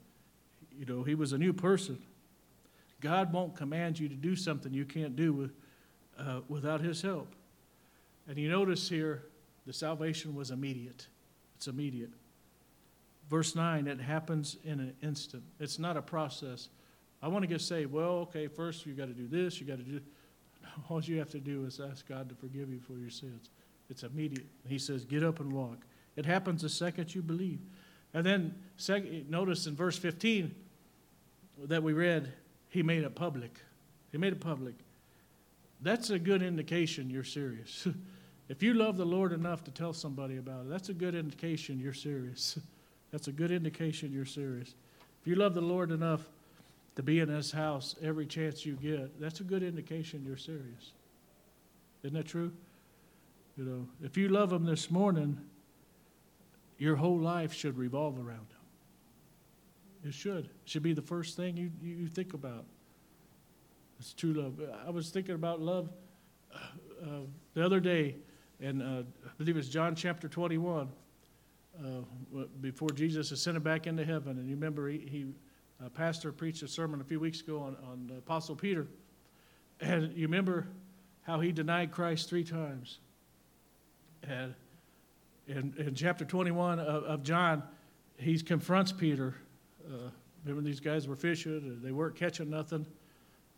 You know, he was a new person. God won't command you to do something you can't do with, uh, without his help. And you notice here, the salvation was immediate. It's immediate. Verse 9, it happens in an instant. It's not a process. I want to just say, well, okay, first you got to do this, you got to do. All you have to do is ask God to forgive you for your sins. It's immediate. He says, get up and walk. It happens the second you believe. And then, second, notice in verse 15 that we read, he made it public. He made it public. That's a good indication you're serious. if you love the Lord enough to tell somebody about it, that's a good indication you're serious. That's a good indication you're serious. If you love the Lord enough to be in His house every chance you get, that's a good indication you're serious. Isn't that true? You know, if you love Him this morning, your whole life should revolve around Him. It should. It should be the first thing you, you think about. It's true love. I was thinking about love uh, the other day, and uh, I believe it's John chapter 21 uh, before Jesus ascended back into heaven. And you remember, he, he uh, pastor preached a sermon a few weeks ago on, on Apostle Peter. And you remember how he denied Christ three times. And in, in chapter 21 of, of John, he confronts Peter. Uh, remember, these guys were fishing, they weren't catching nothing.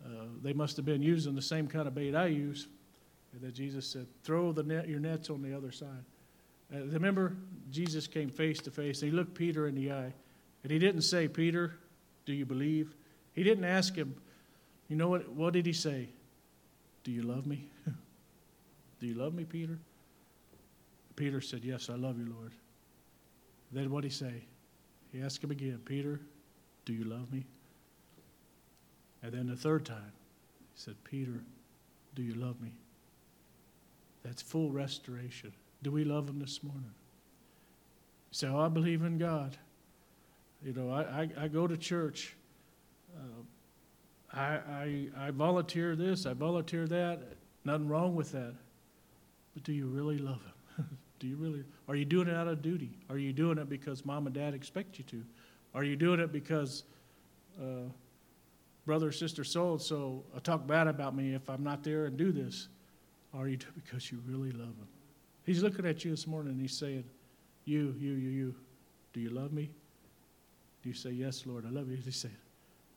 Uh, they must have been using the same kind of bait I use. And then Jesus said, Throw the net, your nets on the other side. Uh, remember, Jesus came face to face. He looked Peter in the eye. And he didn't say, Peter, do you believe? He didn't ask him, you know what? What did he say? Do you love me? do you love me, Peter? Peter said, Yes, I love you, Lord. Then what did he say? He asked him again, Peter, do you love me? And then the third time, he said, Peter, do you love me? That's full restoration. Do we love Him this morning? Say, Oh, I believe in God. You know, I, I, I go to church. Uh, I, I, I volunteer this, I volunteer that. Nothing wrong with that. But do you really love Him? do you really? Are you doing it out of duty? Are you doing it because mom and dad expect you to? Are you doing it because uh, brother or sister so and so talk bad about me if I'm not there and do this? Are you do it because you really love him? He's looking at you this morning and he's saying, You, you, you, you, do you love me? Do you say, Yes, Lord, I love you? He said,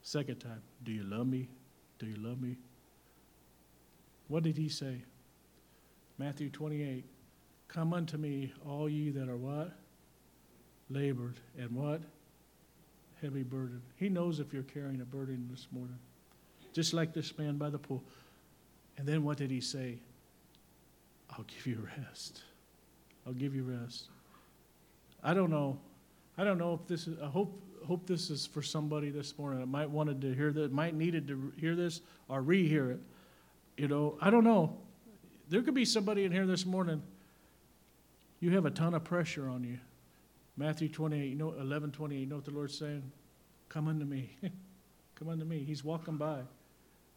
Second time, Do you love me? Do you love me? What did he say? Matthew 28 Come unto me, all ye that are what? Labored and what? Heavy burden. He knows if you're carrying a burden this morning, just like this man by the pool. And then what did he say? I'll give you rest. I'll give you rest. I don't know. I don't know if this is, I hope, hope this is for somebody this morning that might wanted to hear that, might needed to hear this or rehear it. You know, I don't know. There could be somebody in here this morning, you have a ton of pressure on you. Matthew 28, you know, 11, 28, you know what the Lord's saying? Come unto me. Come unto me. He's walking by.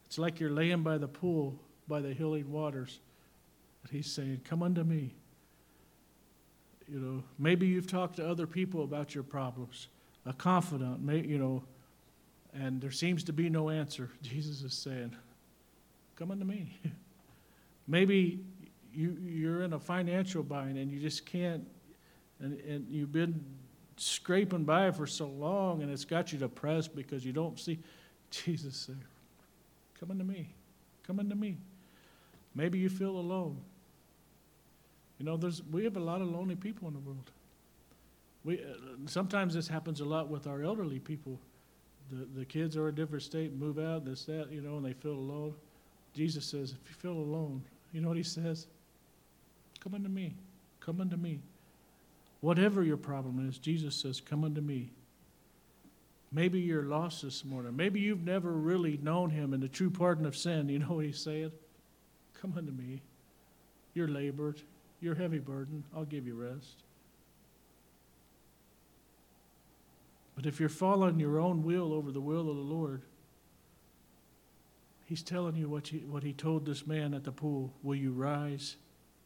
It's like you're laying by the pool, by the healing waters. But he's saying, Come unto me. You know, maybe you've talked to other people about your problems, a confidant, may, you know, and there seems to be no answer. Jesus is saying, Come unto me. maybe you, you're in a financial bind and you just can't, and, and you've been scraping by for so long and it's got you depressed because you don't see. Jesus said, Come unto me. Come unto me. Maybe you feel alone. You know, there's, we have a lot of lonely people in the world. We, uh, sometimes this happens a lot with our elderly people. The, the kids are a different state, move out, this, that, you know, and they feel alone. Jesus says, if you feel alone, you know what he says? Come unto me. Come unto me. Whatever your problem is, Jesus says, come unto me. Maybe you're lost this morning. Maybe you've never really known him in the true pardon of sin. You know what he's saying? Come unto me. You're labored your heavy burden, I'll give you rest. But if you're following your own will over the will of the Lord, He's telling you what, you, what He told this man at the pool. Will you rise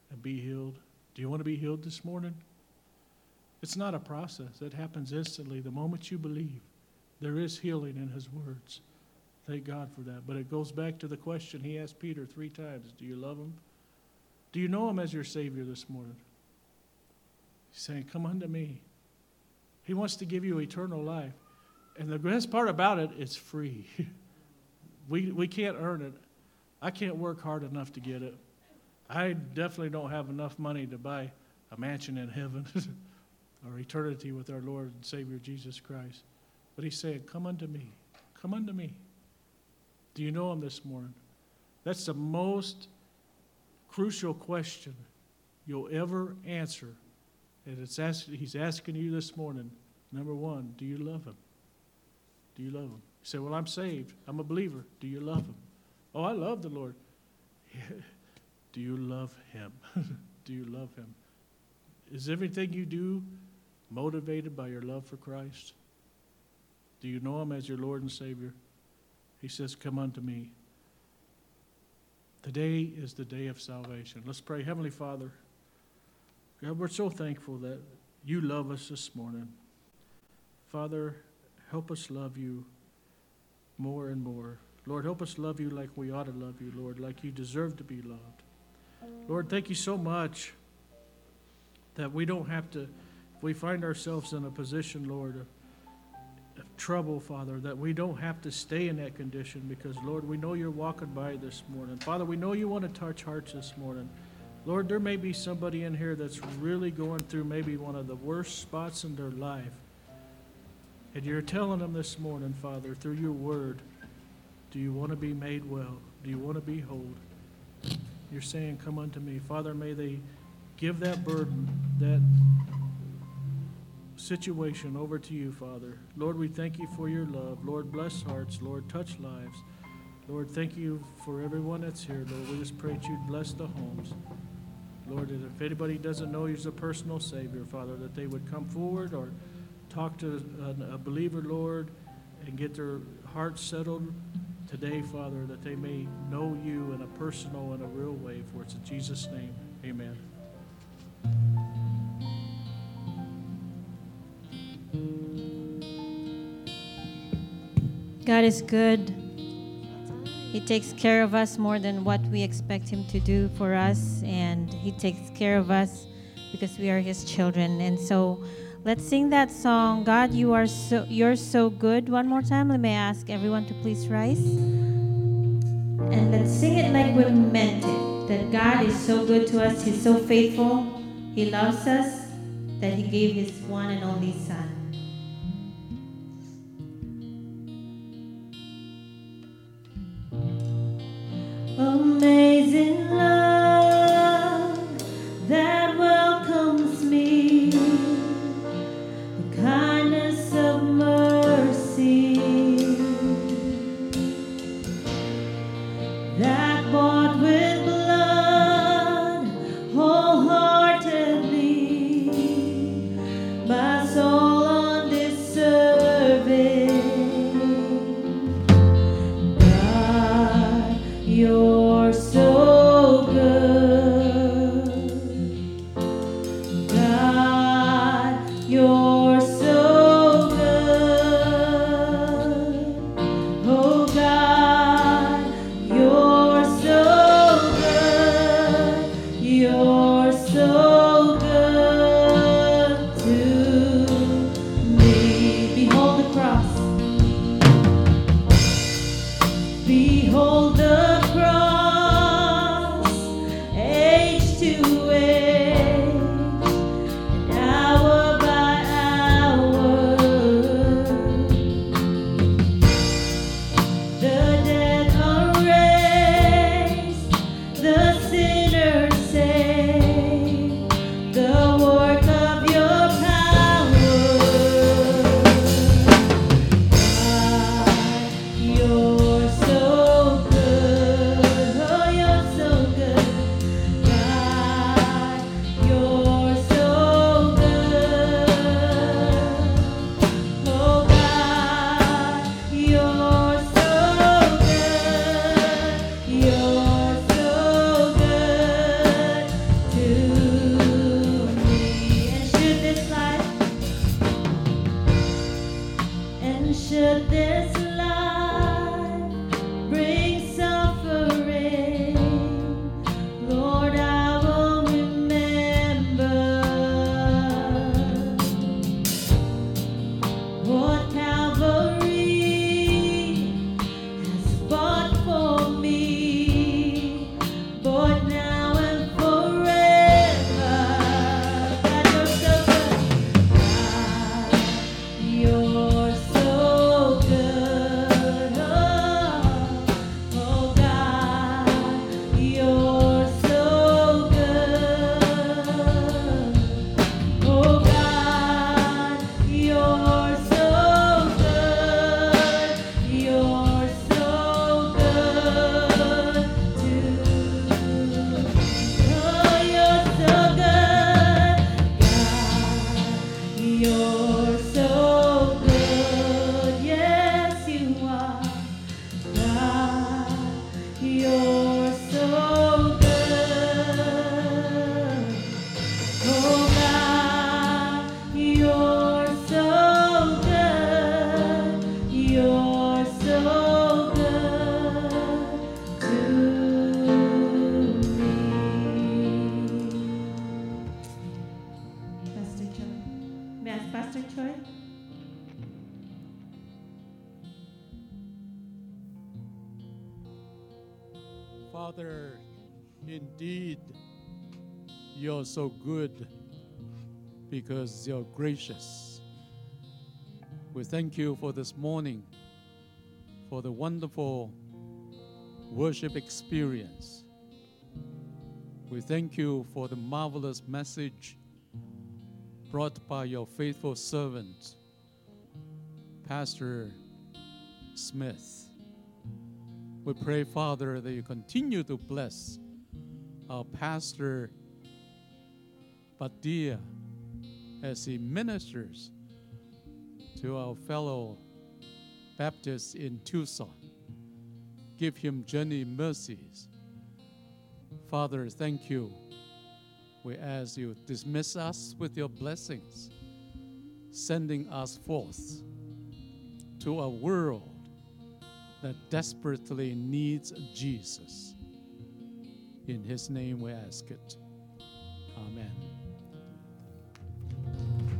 and be healed? Do you want to be healed this morning? It's not a process, it happens instantly. The moment you believe, there is healing in His words. Thank God for that. But it goes back to the question He asked Peter three times Do you love Him? Do you know him as your Savior this morning? He's saying, Come unto me. He wants to give you eternal life. And the best part about it, it's free. we, we can't earn it. I can't work hard enough to get it. I definitely don't have enough money to buy a mansion in heaven or eternity with our Lord and Savior Jesus Christ. But he's saying, Come unto me. Come unto me. Do you know him this morning? That's the most crucial question you'll ever answer. And it's ask, he's asking you this morning number one, do you love him? Do you love him? You say, Well, I'm saved. I'm a believer. Do you love him? Oh, I love the Lord. do you love him? do you love him? Is everything you do motivated by your love for Christ? Do you know him as your Lord and Savior? He says, Come unto me. Today is the day of salvation. Let's pray. Heavenly Father, God, we're so thankful that you love us this morning. Father, help us love you more and more. Lord, help us love you like we ought to love you, Lord, like you deserve to be loved. Lord, thank you so much that we don't have to, if we find ourselves in a position, Lord, trouble, Father, that we don't have to stay in that condition because, Lord, we know you're walking by this morning. Father, we know you want to touch hearts this morning. Lord, there may be somebody in here that's really going through maybe one of the worst spots in their life. And you're telling them this morning, Father, through your word, do you want to be made well? Do you want to be whole? You're saying, Come unto me. Father, may they give that burden, that situation over to you, Father. Lord, we thank you for your love. Lord, bless hearts. Lord, touch lives. Lord, thank you for everyone that's here. Lord, we just pray that you'd bless the homes. Lord, if anybody doesn't know you as a personal Savior, Father, that they would come forward or talk to a believer, Lord, and get their hearts settled today, Father, that they may know you in a personal and a real way. For it's in Jesus' name, amen. God is good. He takes care of us more than what we expect Him to do for us, and He takes care of us because we are His children. And so, let's sing that song. God, you are so you're so good. One more time. Let me ask everyone to please rise, and let's sing it like we meant it. That God is so good to us. He's so faithful. He loves us. That He gave His one and only Son. You're so good because you're gracious. We thank you for this morning, for the wonderful worship experience. We thank you for the marvelous message brought by your faithful servant, Pastor Smith. We pray, Father, that you continue to bless our pastor Badia as he ministers to our fellow Baptists in Tucson. Give him journey mercies. Father, thank you. We ask you to dismiss us with your blessings, sending us forth to a world that desperately needs Jesus. In his name we ask it. Amen.